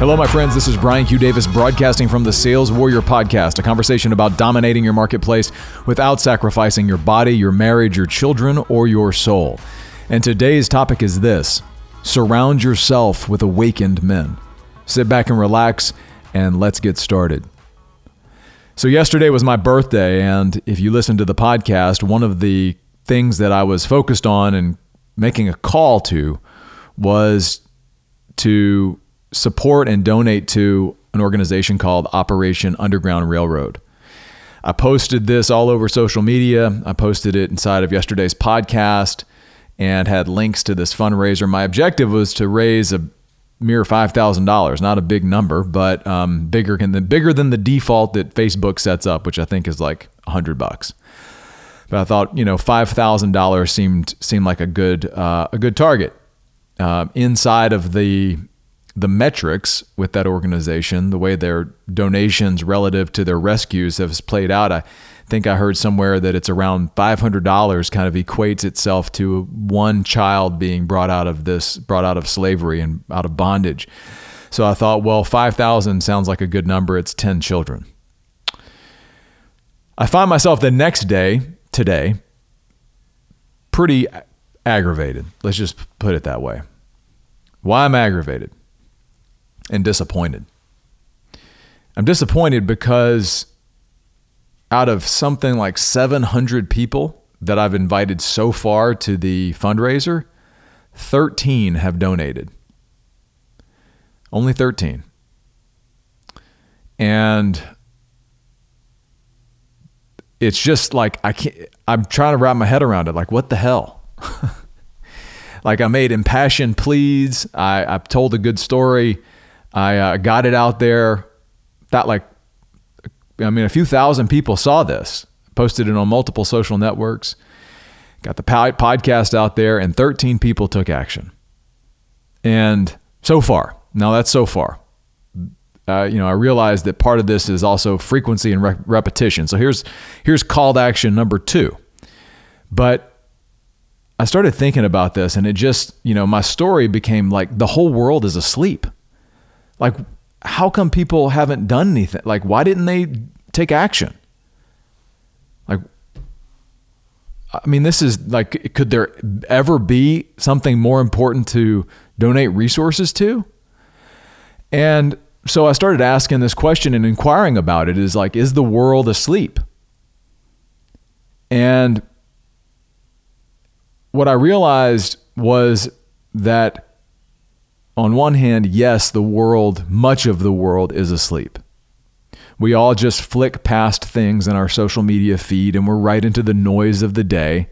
Hello, my friends. This is Brian Q. Davis broadcasting from the Sales Warrior Podcast, a conversation about dominating your marketplace without sacrificing your body, your marriage, your children, or your soul. And today's topic is this surround yourself with awakened men. Sit back and relax, and let's get started. So, yesterday was my birthday, and if you listen to the podcast, one of the things that I was focused on and making a call to was to support and donate to an organization called Operation Underground Railroad. I posted this all over social media. I posted it inside of yesterday's podcast and had links to this fundraiser. My objective was to raise a mere five thousand dollars, not a big number, but um, bigger than the bigger than the default that Facebook sets up, which I think is like a hundred bucks. But I thought, you know, five thousand dollars seemed seemed like a good uh, a good target. Uh, inside of the the metrics with that organization, the way their donations relative to their rescues have played out, I think I heard somewhere that it's around $500 kind of equates itself to one child being brought out of this, brought out of slavery and out of bondage. So I thought, well, 5,000 sounds like a good number. It's 10 children. I find myself the next day, today, pretty aggravated. Let's just put it that way. Why I'm aggravated? And disappointed. I'm disappointed because out of something like 700 people that I've invited so far to the fundraiser, 13 have donated. Only 13. And it's just like I can't I'm trying to wrap my head around it. Like what the hell? like I made impassioned pleas. I, I've told a good story. I uh, got it out there. That like, I mean, a few thousand people saw this. Posted it on multiple social networks. Got the podcast out there, and 13 people took action. And so far, now that's so far. Uh, you know, I realize that part of this is also frequency and re- repetition. So here's here's called action number two. But I started thinking about this, and it just, you know, my story became like the whole world is asleep. Like, how come people haven't done anything? Like, why didn't they take action? Like, I mean, this is like, could there ever be something more important to donate resources to? And so I started asking this question and inquiring about it is like, is the world asleep? And what I realized was that on one hand, yes, the world, much of the world is asleep. We all just flick past things in our social media feed and we're right into the noise of the day.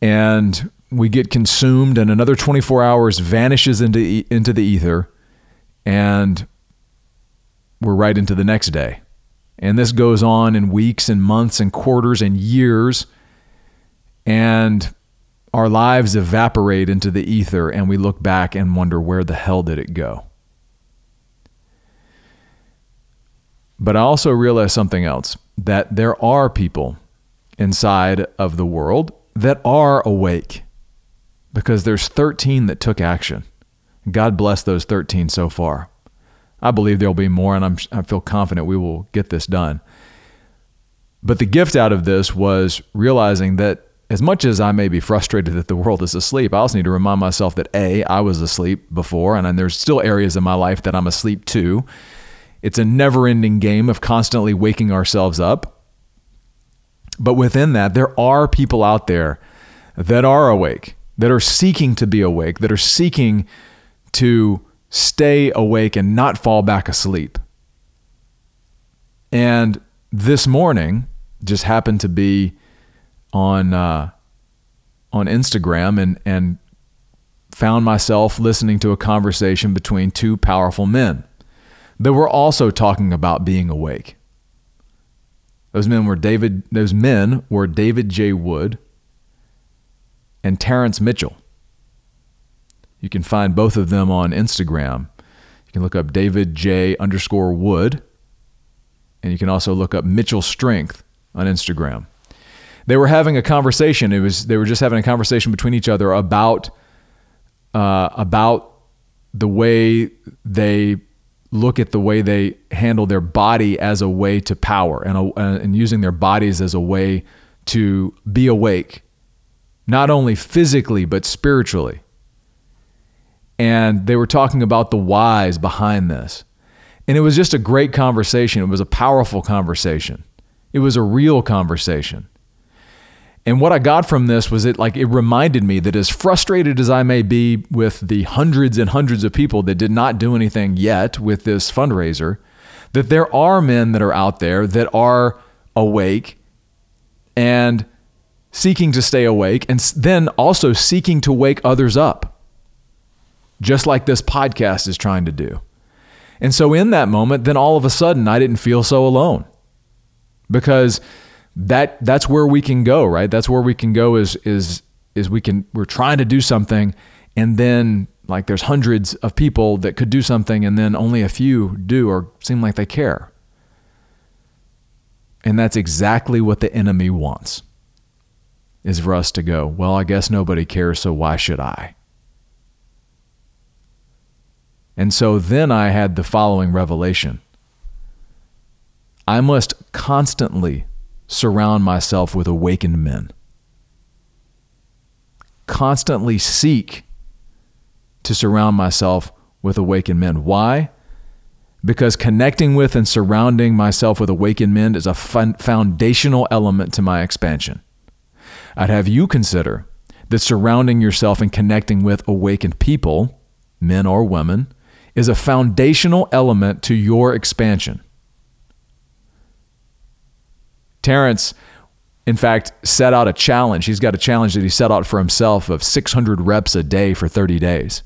And we get consumed, and another 24 hours vanishes into, into the ether, and we're right into the next day. And this goes on in weeks and months and quarters and years. And our lives evaporate into the ether and we look back and wonder where the hell did it go? But I also realize something else that there are people inside of the world that are awake because there's 13 that took action. God bless those 13 so far. I believe there'll be more, and I'm, I feel confident we will get this done. But the gift out of this was realizing that as much as I may be frustrated that the world is asleep, I also need to remind myself that A, I was asleep before, and there's still areas in my life that I'm asleep too. It's a never ending game of constantly waking ourselves up. But within that, there are people out there that are awake, that are seeking to be awake, that are seeking to stay awake and not fall back asleep. And this morning just happened to be on uh, on Instagram and and found myself listening to a conversation between two powerful men that were also talking about being awake. Those men were David. Those men were David J. Wood and Terence Mitchell. You can find both of them on Instagram. You can look up David J. underscore Wood, and you can also look up Mitchell Strength on Instagram they were having a conversation. It was they were just having a conversation between each other about uh, about the way they look at the way they handle their body as a way to power and, a, and using their bodies as a way to be awake, not only physically, but spiritually. And they were talking about the whys behind this. And it was just a great conversation. It was a powerful conversation. It was a real conversation. And what I got from this was it like it reminded me that as frustrated as I may be with the hundreds and hundreds of people that did not do anything yet with this fundraiser, that there are men that are out there that are awake and seeking to stay awake and then also seeking to wake others up. Just like this podcast is trying to do. And so in that moment, then all of a sudden I didn't feel so alone. Because that that's where we can go, right? That's where we can go is is is we can we're trying to do something and then like there's hundreds of people that could do something and then only a few do or seem like they care. And that's exactly what the enemy wants. Is for us to go, well, I guess nobody cares, so why should I? And so then I had the following revelation I must constantly surround myself with awakened men. Constantly seek to surround myself with awakened men. Why? Because connecting with and surrounding myself with awakened men is a foundational element to my expansion. I'd have you consider that surrounding yourself and connecting with awakened people, men or women, is a foundational element to your expansion. Terence, in fact, set out a challenge. He's got a challenge that he set out for himself of 600 reps a day for 30 days.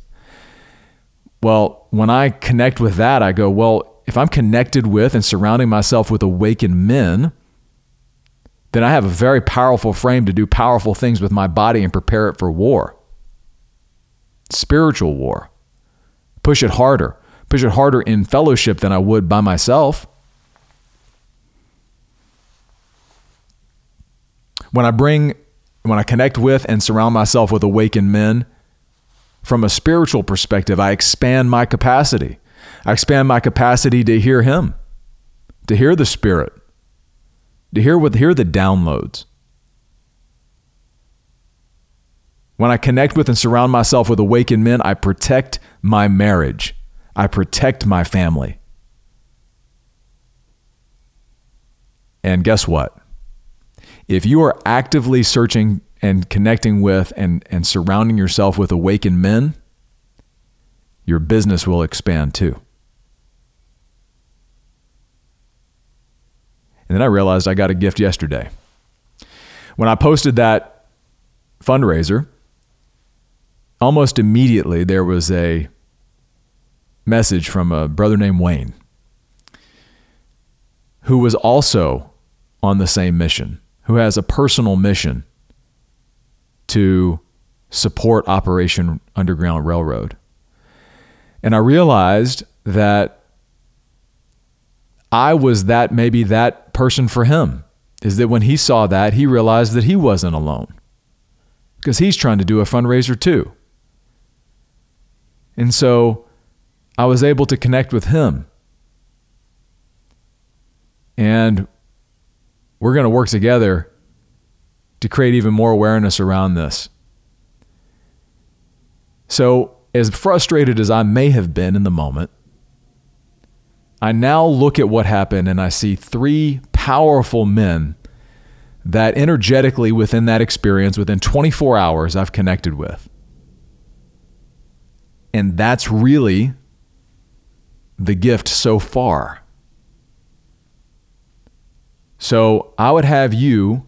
Well, when I connect with that, I go, well, if I'm connected with and surrounding myself with awakened men, then I have a very powerful frame to do powerful things with my body and prepare it for war. Spiritual war. Push it harder. Push it harder in fellowship than I would by myself. When I bring, when I connect with and surround myself with awakened men, from a spiritual perspective, I expand my capacity. I expand my capacity to hear Him, to hear the Spirit, to hear what hear the downloads. When I connect with and surround myself with awakened men, I protect my marriage. I protect my family. And guess what? If you are actively searching and connecting with and, and surrounding yourself with awakened men, your business will expand too. And then I realized I got a gift yesterday. When I posted that fundraiser, almost immediately there was a message from a brother named Wayne who was also on the same mission, who has a personal mission to support Operation Underground Railroad. And I realized that I was that maybe that person for him. Is that when he saw that, he realized that he wasn't alone because he's trying to do a fundraiser too. And so I was able to connect with him. And we're going to work together to create even more awareness around this. So, as frustrated as I may have been in the moment, I now look at what happened and I see three powerful men that energetically within that experience, within 24 hours, I've connected with. And that's really the gift so far. So I would have you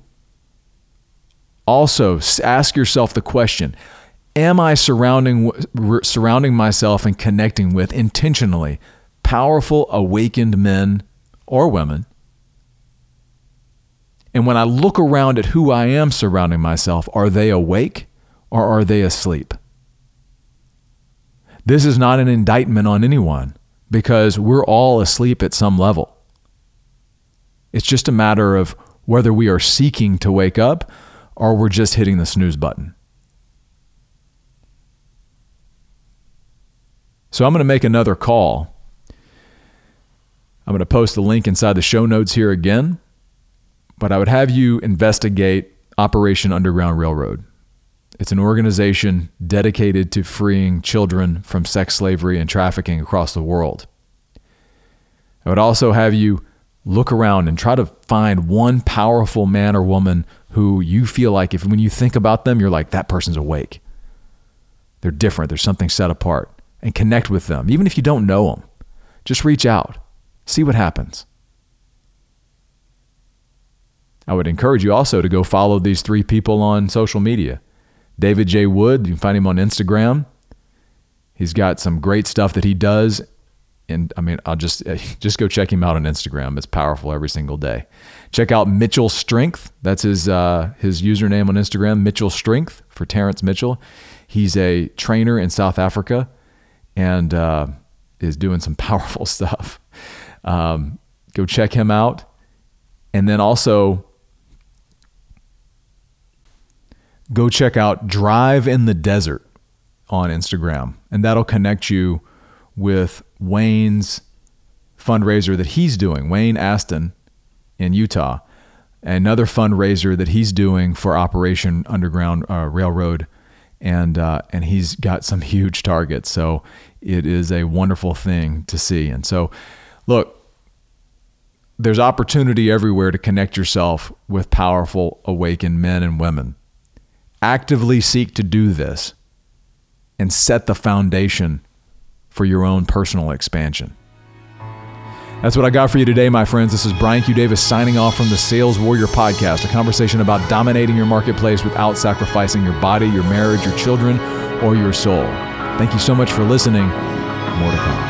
also ask yourself the question Am I surrounding, surrounding myself and connecting with intentionally powerful, awakened men or women? And when I look around at who I am surrounding myself, are they awake or are they asleep? This is not an indictment on anyone because we're all asleep at some level. It's just a matter of whether we are seeking to wake up or we're just hitting the snooze button. So I'm going to make another call. I'm going to post the link inside the show notes here again, but I would have you investigate Operation Underground Railroad. It's an organization dedicated to freeing children from sex slavery and trafficking across the world. I would also have you look around and try to find one powerful man or woman who you feel like if when you think about them, you're like, that person's awake. They're different. There's something set apart. And connect with them. Even if you don't know them, just reach out, see what happens. I would encourage you also to go follow these three people on social media. David J. Wood, you can find him on Instagram. He's got some great stuff that he does and I mean, I'll just just go check him out on Instagram. It's powerful every single day. Check out Mitchell Strength. That's his uh, his username on Instagram. Mitchell Strength for Terence Mitchell. He's a trainer in South Africa and uh, is doing some powerful stuff. Um, go check him out, and then also go check out Drive in the Desert on Instagram, and that'll connect you with Wayne's fundraiser that he's doing, Wayne Aston in Utah, another fundraiser that he's doing for Operation Underground uh, Railroad, and uh, and he's got some huge targets. So it is a wonderful thing to see. And so, look, there's opportunity everywhere to connect yourself with powerful, awakened men and women. Actively seek to do this and set the foundation for your own personal expansion. That's what I got for you today, my friends. This is Brian Q. Davis signing off from the Sales Warrior Podcast, a conversation about dominating your marketplace without sacrificing your body, your marriage, your children, or your soul. Thank you so much for listening. More to come.